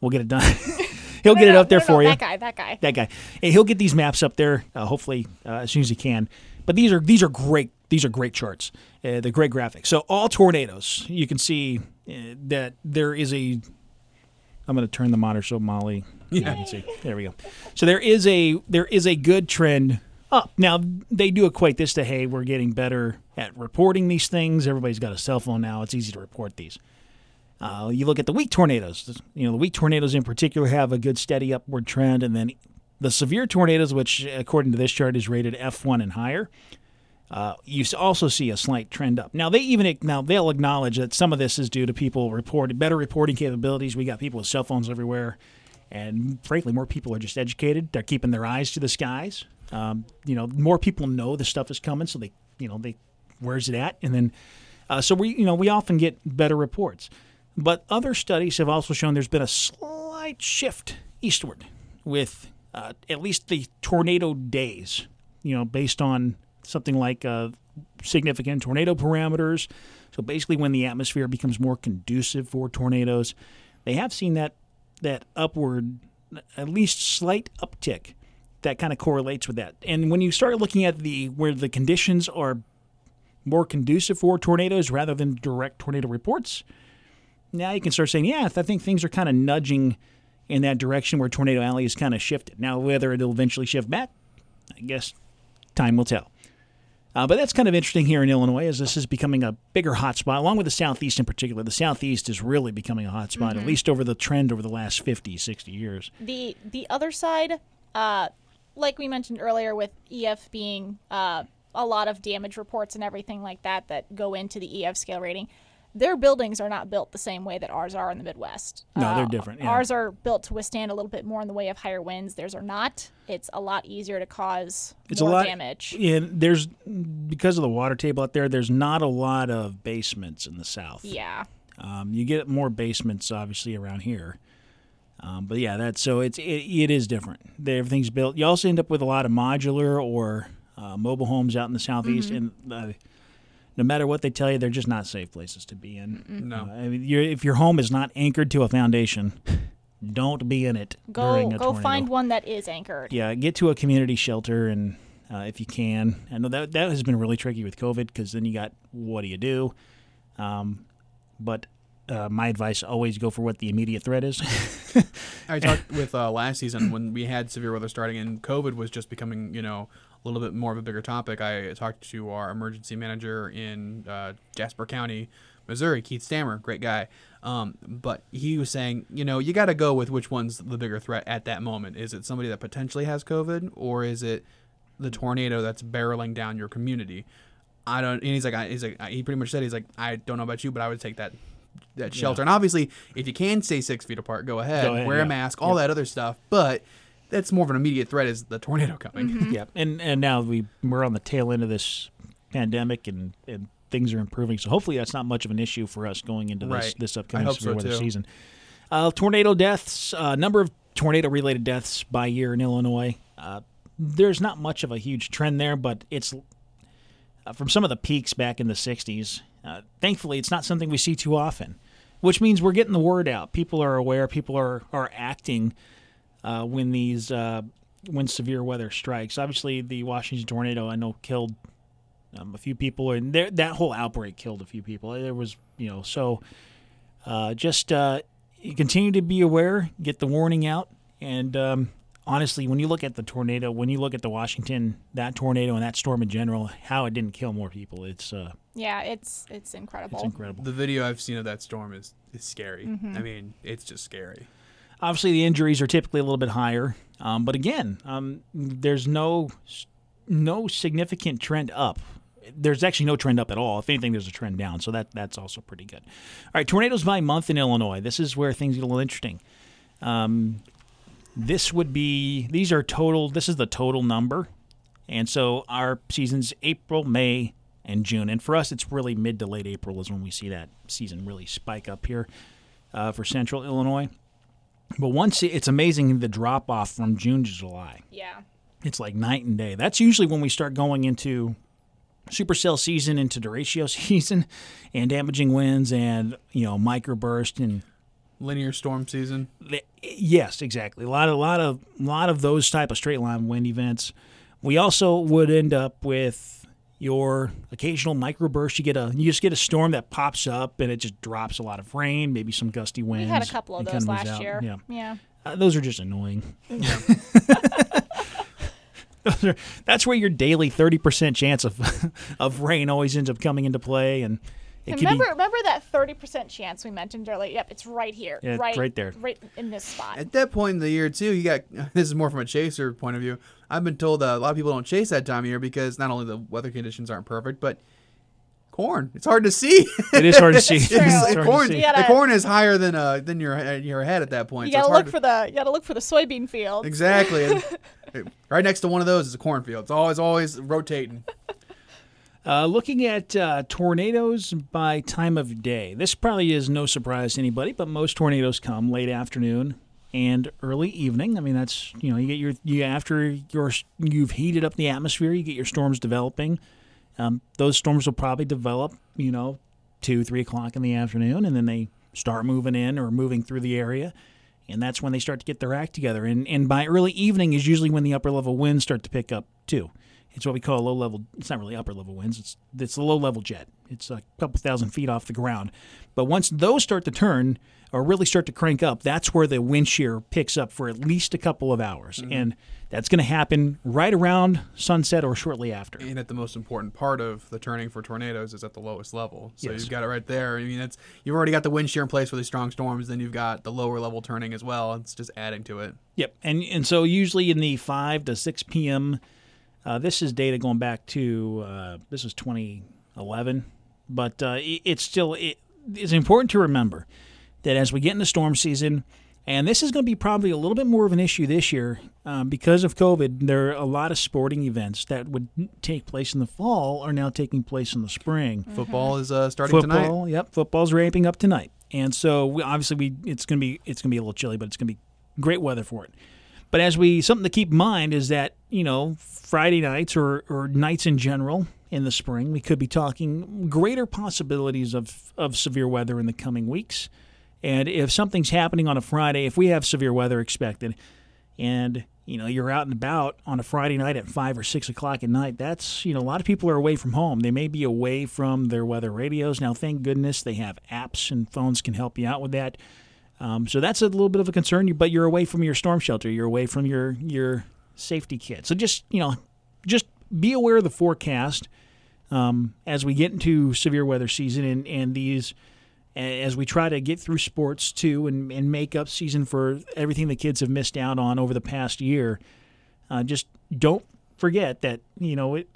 We'll get it done. He'll No, get it no, up there no, no, for you That guy, that guy. that guy. He'll get these maps up there uh, hopefully uh, as soon as he can. But these are these are great. These are great charts. Uh, they're great graphics. So all tornadoes, you can see uh, that there is a. I'm going to turn the monitor so Molly. you can see. There we go. So there is a there is a good trend up. Now they do equate this to hey, we're getting better at reporting these things. Everybody's got a cell phone now. It's easy to report these. Uh, you look at the weak tornadoes. You know, the weak tornadoes in particular have a good steady upward trend, and then the severe tornadoes, which according to this chart is rated F1 and higher, uh, you also see a slight trend up. Now they even now they'll acknowledge that some of this is due to people reporting better reporting capabilities. We got people with cell phones everywhere, and frankly, more people are just educated. They're keeping their eyes to the skies. Um, you know, more people know the stuff is coming, so they you know they where's it at, and then uh, so we you know we often get better reports. But other studies have also shown there's been a slight shift eastward with uh, at least the tornado days, you know, based on something like uh, significant tornado parameters. So basically, when the atmosphere becomes more conducive for tornadoes, they have seen that that upward, at least slight uptick, that kind of correlates with that. And when you start looking at the where the conditions are more conducive for tornadoes rather than direct tornado reports, now you can start saying, yeah, I think things are kind of nudging in that direction where Tornado Alley has kind of shifted. Now, whether it'll eventually shift back, I guess time will tell. Uh, but that's kind of interesting here in Illinois as this is becoming a bigger hotspot, along with the Southeast in particular. The Southeast is really becoming a hotspot, at least over the trend over the last 50, 60 years. the the other side, uh, like we mentioned earlier, with EF being uh, a lot of damage reports and everything like that that go into the EF scale rating, their buildings are not built the same way that ours are in the Midwest. No, they're Uh, different, yeah. Ours are built to withstand a little bit more in the way of higher winds. Theirs are not. It's a lot easier to cause It's more a lot. damage. And there's, because of the water table out there, there's not a lot of basements in the South. Yeah. Um, you get more basements, obviously, around here. Um, but yeah, that's so it's it, it is different. They- Everything's built. You also end up with a lot of modular or uh, mobile homes out in the southeast, and uh, no matter what they tell you, they're just not safe places to be in. No. Uh, I mean, you're, if your home is not anchored to a foundation, don't be in it Go during a go tornado. find one that is anchored. Yeah, get to a community shelter and uh, if you can. I know that that has been really tricky with COVID because then you got what do you do? Um, but uh, my advice: always go for what the immediate threat is. I talked with uh, last season when we had severe weather starting and COVID was just becoming, you know, a little bit more of a bigger topic. I talked to our emergency manager in uh, Jasper County, Missouri, Keith Stammer, great guy. Um, but he was saying, you know, you got to go with which one's the bigger threat at that moment. Is it somebody that potentially has COVID, or is it the tornado that's barreling down your community? I don't. And he's like, I, he's like, he pretty much said, he's like, I don't know about you, but I would take that that shelter. And obviously, if you can stay six feet apart, go ahead, Go ahead, wear yeah. a mask, all that other stuff. But that's more of an immediate threat is the tornado coming. yeah, and and now we we're on the tail end of this pandemic and and things are improving. So hopefully that's not much of an issue for us going into this Right. this I upcoming hope severe so, weather too. season. Uh, tornado deaths, uh, number of tornado related deaths by year in Illinois. Uh, there's not much of a huge trend there, but it's uh, from some of the peaks back in the 60s. Uh, thankfully, it's not something we see too often, which means we're getting the word out. People are aware. People are are acting uh, when these uh, when severe weather strikes. Obviously, the Washington tornado I know killed um, a few people, and there, that whole outbreak killed a few people. There was you know so uh, just uh, continue to be aware, get the warning out, and um, honestly, when you look at the tornado, when you look at the Washington that tornado and that storm in general, how it didn't kill more people, it's uh, Yeah, it's it's incredible. it's incredible. The video I've seen of that storm is is scary. I mean, it's just scary. Obviously, the injuries are typically a little bit higher, um, but again, um, there's no no significant trend up. There's actually no trend up at all. If anything, there's a trend down. So that that's also pretty good. All right, tornadoes by month in Illinois. This is where things get a little interesting. Um, this would be these are total. This is the total number, and so our seasons April, May, and June. And for us, it's really mid to late April is when we see that season really spike up here uh, for Central Illinois. But once it's amazing the drop off from June to July. Yeah. It's like night and day. That's usually when we start going into supercell season, into derecho season, and damaging winds and you know microburst and Linear storm season. yes, exactly. A lot of a lot of lot of those type of straight line wind events. We also would end up with your occasional microburst. You get a you just get a storm that pops up and it just drops a lot of rain, maybe some gusty winds. We had a couple of those last out. year. Yeah, Yeah. uh, those are just annoying. Are- that's where your daily thirty percent chance of of rain always ends up coming into play, and it could remember, be remember that thirty percent chance we mentioned earlier? Yep, it's right here, Yeah, right, right there. right in this spot. At that point in the year, too, you got this is more from a chaser point of view. I've been told that a lot of people don't chase that time of year because not only the weather conditions aren't perfect, but corn. It's hard to see. it is hard to see. true. It's the hard to corn, see. Gotta- the corn is higher than uh than your your head at that point. you gotta hard look to- for the you gotta look for the soybean field. exactly. Right next to one of those is a cornfield. It's always always rotating. Uh, looking at uh, tornadoes by time of day, this probably is no surprise to anybody, but most tornadoes come late afternoon and early evening. I mean, that's you know you get your you after your you've heated up the atmosphere, you get your storms developing. Um, those storms will probably develop, you know, two three o'clock in the afternoon, and then they start moving in or moving through the area. And that's when they start to get their act together. And and by early evening is usually when the upper level winds start to pick up too. It's what we call a low level. It's not really upper level winds. It's it's a low level jet. It's a couple thousand feet off the ground. But once those start to turn or really start to crank up, that's where the wind shear picks up for at least a couple of hours, mm-hmm. and that's going to happen right around sunset or shortly after. And at the most important part of the turning for tornadoes is at the lowest level. So Yes. you've got it right there. I mean, it's you've already got the wind shear in place for these strong storms. Then you've got the lower level turning as well. It's just adding to it. Yep, and and so usually in the five to six p.m. Uh, this is data going back to uh, this is 2011, but uh, it, it's still it, it's important to remember that as we get into storm season, and this is going to be probably a little bit more of an issue this year um, because of COVID. There are a lot of sporting events that would take place in the fall are now taking place in the spring Football is uh, starting tonight. football. Yep, football's ramping up tonight, and so we, obviously we it's gonna be it's gonna be a little chilly, but it's gonna be great weather for it. But as we something to keep in mind is that you know Friday nights or or nights in general in the spring, we could be talking greater possibilities of of severe weather in the coming weeks. And if something's happening on a Friday, if we have severe weather expected, and you know you're out and about on a Friday night at five or six o'clock at night, that's you know a lot of people are away from home. They may be away from their weather radios. Now, thank goodness they have apps and phones can help you out with that. Um, so that's a little bit of a concern. But you're away from your storm shelter. You're away from your your safety kit. So just you know, just be aware of the forecast um, as we get into severe weather season and and these as we try to get through sports too and, and make up season for everything the kids have missed out on over the past year. Uh, just don't forget that you know it,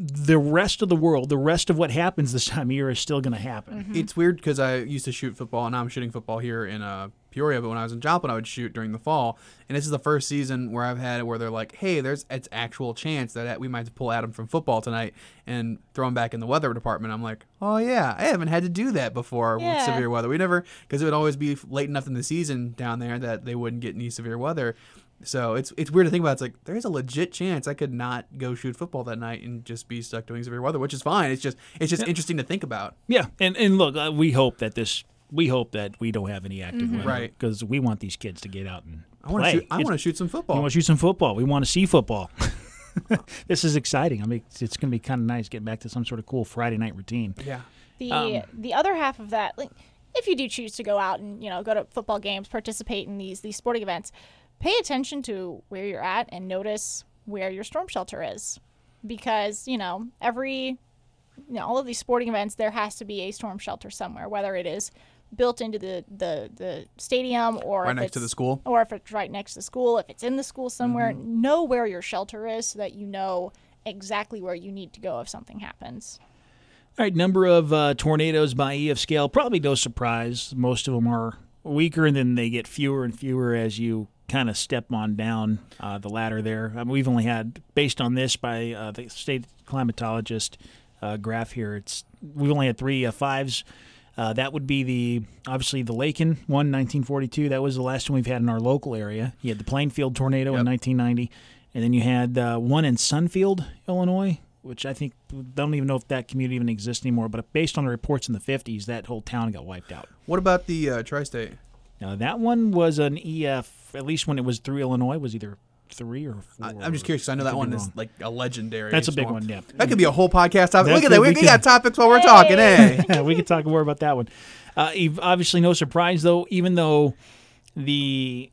the rest of the world, the rest of what happens this time of year is still going to happen. It's weird because I used to shoot football, and now I'm shooting football here in uh, Peoria. But when I was in Joplin, I would shoot during the fall, and this is the first season where I've had it where they're like, "Hey, there's it's actual chance that we might pull Adam from football tonight and throw him back in the weather department." I'm like, "Oh yeah, I haven't had to do that before Yeah. with severe weather. We never because it would always be late enough in the season down there that they wouldn't get any severe weather." So it's it's weird to think about. It's like there's a legit chance I could not go shoot football that night and just be stuck doing severe weather, which is fine. It's just it's just interesting to think about. Yeah, and and look, uh, we hope that this we hope that we don't have any active weather, Right. Because we want these kids to get out and I want play. to shoot. I want to shoot some We football. want to shoot some football. We want to see football. this is exciting. I mean, it's, it's going to be kind of nice getting back to some sort of cool Friday night routine. yeah. The Um, the other half of that, like, if you do choose to go out and you know go to football games, participate in these these sporting events, pay attention to where you're at and notice where your storm shelter is, because you know every you know all of these sporting events there has to be a storm shelter somewhere, whether it is built into the the, the stadium or Right next to the school. or if it's right next to the school, if it's in the school somewhere, know where your shelter is so that you know exactly where you need to go if something happens. All right, number of uh, tornadoes by EF scale. Probably no surprise. Most of them are weaker, and then they get fewer and fewer as you kind of step on down uh, the ladder there. I mean, we've only had, based on this by uh, the state climatologist uh, graph here, it's we've only had three uh, fives Uh, that would be the obviously the Lacon one, 1942. That was the last one we've had in our local area. You had the Plainfield tornado in 1990, and then you had uh, one in Sunfield, Illinois, which I think don't even know if that community even exists anymore. But based on the reports in the 50s, that whole town got wiped out. What about the uh, tri-state? Now that one was an EF, at least when it was through Illinois, was either three or four. I, I'm just curious. 'cause I know that could be one is like a legendary. That's a big storm. one, yeah. That could be a whole podcast topic. That Look at that. We, we we got topics while we're talking. Hey. We could talk more about that one. Uh, obviously, no surprise though. Even though the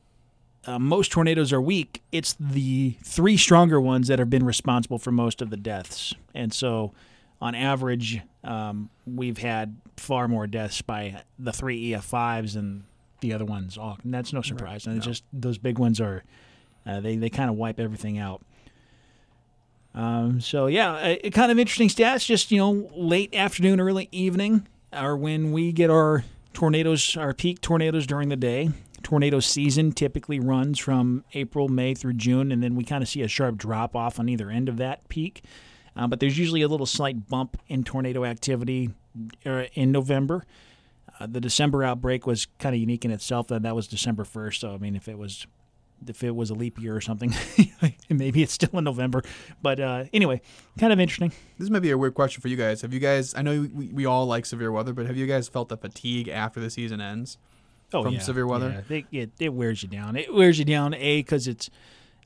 uh, most tornadoes are weak, it's the three stronger ones that have been responsible for most of the deaths. And so, on average, um, we've had far more deaths by the three EF5s and the other ones. All and that's no surprise. and it's no. just those big ones are uh, they they kind of wipe everything out. Um, so yeah, uh, kind of interesting stats. Just you know, late afternoon, early evening are when we get our tornadoes, our peak tornadoes during the day. Tornado season typically runs from April, May through June, and then we kind of see a sharp drop off on either end of that peak. Uh, but there's usually a little slight bump in tornado activity uh, in November. Uh, the December outbreak was kind of unique in itself. That that was December 1st. So I mean, if it was if it was a leap year or something, maybe it's still in November. But uh, anyway, kind of interesting. This may be a weird question for you guys. Have you guys? I know we, we all like severe weather, but have you guys felt the fatigue after the season ends? Oh, From yeah, severe weather? yeah. It, it, it wears you down. It wears you down. A because it's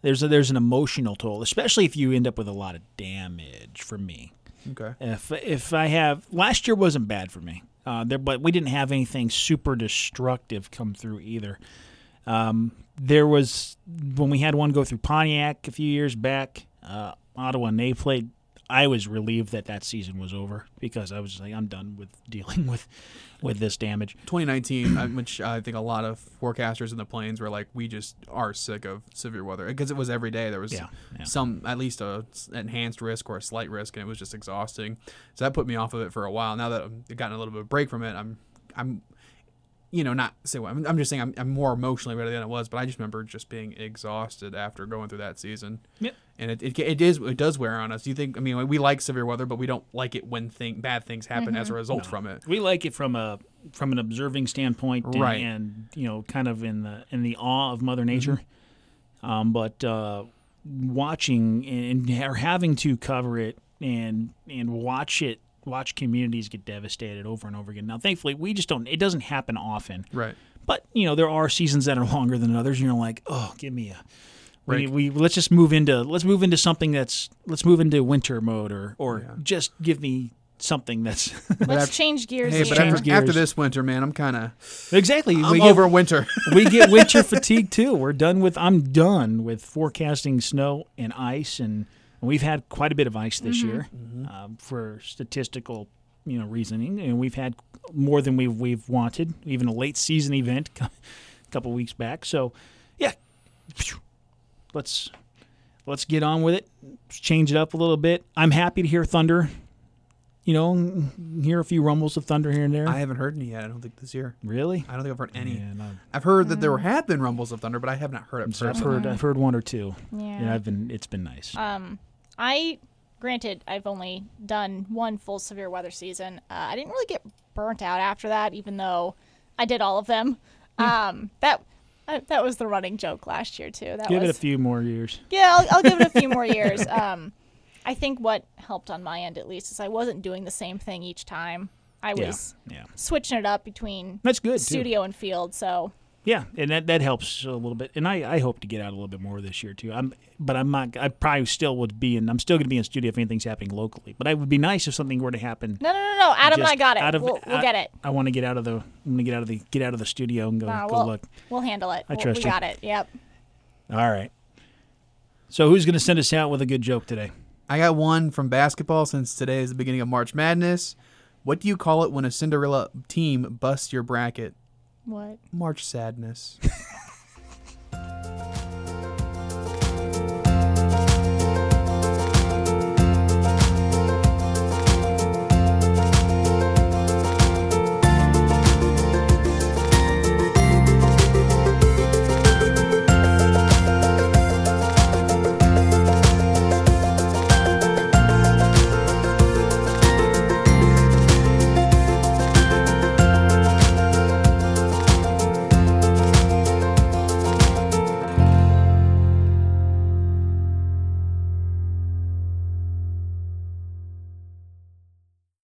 there's a, there's an emotional toll, especially if you end up with a lot of damage. For me, Okay. if if I have last year wasn't bad for me, uh, there, but we didn't have anything super destructive come through either. Um, there was when we had one go through Pontiac a few years back, uh, Ottawa, played. I was relieved that that season was over because I was like, I'm done with dealing with with this damage. 2019, uh, which I think a lot of forecasters in the plains were like, we just are sick of severe weather because it was every day. There was Yeah, yeah. some, at least a enhanced risk or a slight risk, and it was just exhausting. So that put me off of it for a while. Now that I've gotten a little bit of break from it, I'm, I'm, you know, not say what I'm, I'm just saying I'm, I'm more emotionally ready than it was. But I just remember just being exhausted after going through that season. Yep. And it, it, it is it does wear on us. You think? I mean, we like severe weather, but we don't like it when thing bad things happen as a result from it. We like it from a from an observing standpoint, and, Right. and you know, kind of in the in the awe of Mother Nature. Um, but uh, watching and or having to cover it and and watch it, watch communities get devastated over and over again. Now, thankfully, we just don't. It doesn't happen often. Right. But you know, there are seasons that are longer than others, and you're like, oh, give me a. We, Right. we let's just move into let's move into something that's let's move into winter mode or or Yeah. just give me something that's Let's I've- change gears Hey, but Change after, gears. after this winter, man, I'm kind of exactly I'm we get, over winter. we get winter fatigue too. We're done with I'm done with forecasting snow and ice, and we've had quite a bit of ice this year um, for statistical you know reasoning, and we've had more than we've we've wanted. Even a late season event a couple weeks back. So yeah, let's let's get on with it. Change it up a little bit. I'm happy to hear thunder. You know, hear a few rumbles of thunder here and there. I haven't heard any yet. I don't think this year. really? I don't think I've heard any. Yeah, no. I've heard that there have been rumbles of thunder, but I have not heard it So I've heard I've heard one or two. Yeah. Yeah, I've been it's been nice. Um, I, granted, I've only done one full severe weather season. Uh, I didn't really get burnt out after that, even though I did all of them. Um, that uh, that was the running joke last year too. That Give was it a few more years. yeah. I'll, I'll give it a few more years. Um, I think what helped on my end at least is I wasn't doing the same thing each time. I was yeah, switching it up between that's good too. studio and field. So Yeah, and that that helps a little bit. And I, I hope to get out a little bit more this year too. I'm, but I'm not. I probably still would be in. I'm still going to be in studio if anything's happening locally. But it would be nice if something were to happen. no, no, no, no. Adam and I got it. out of- we'll, we'll I- get it. I want to get out of the. I'm going to get out of the get out of the studio and go Nah, go we'll, look. we'll handle it. I trust we you. got it. Yep. All right. So who's going to send us out with a good joke today? I got one from basketball since today is the beginning of March Madness. What do you call it when a Cinderella team busts your bracket? What? March Sadness.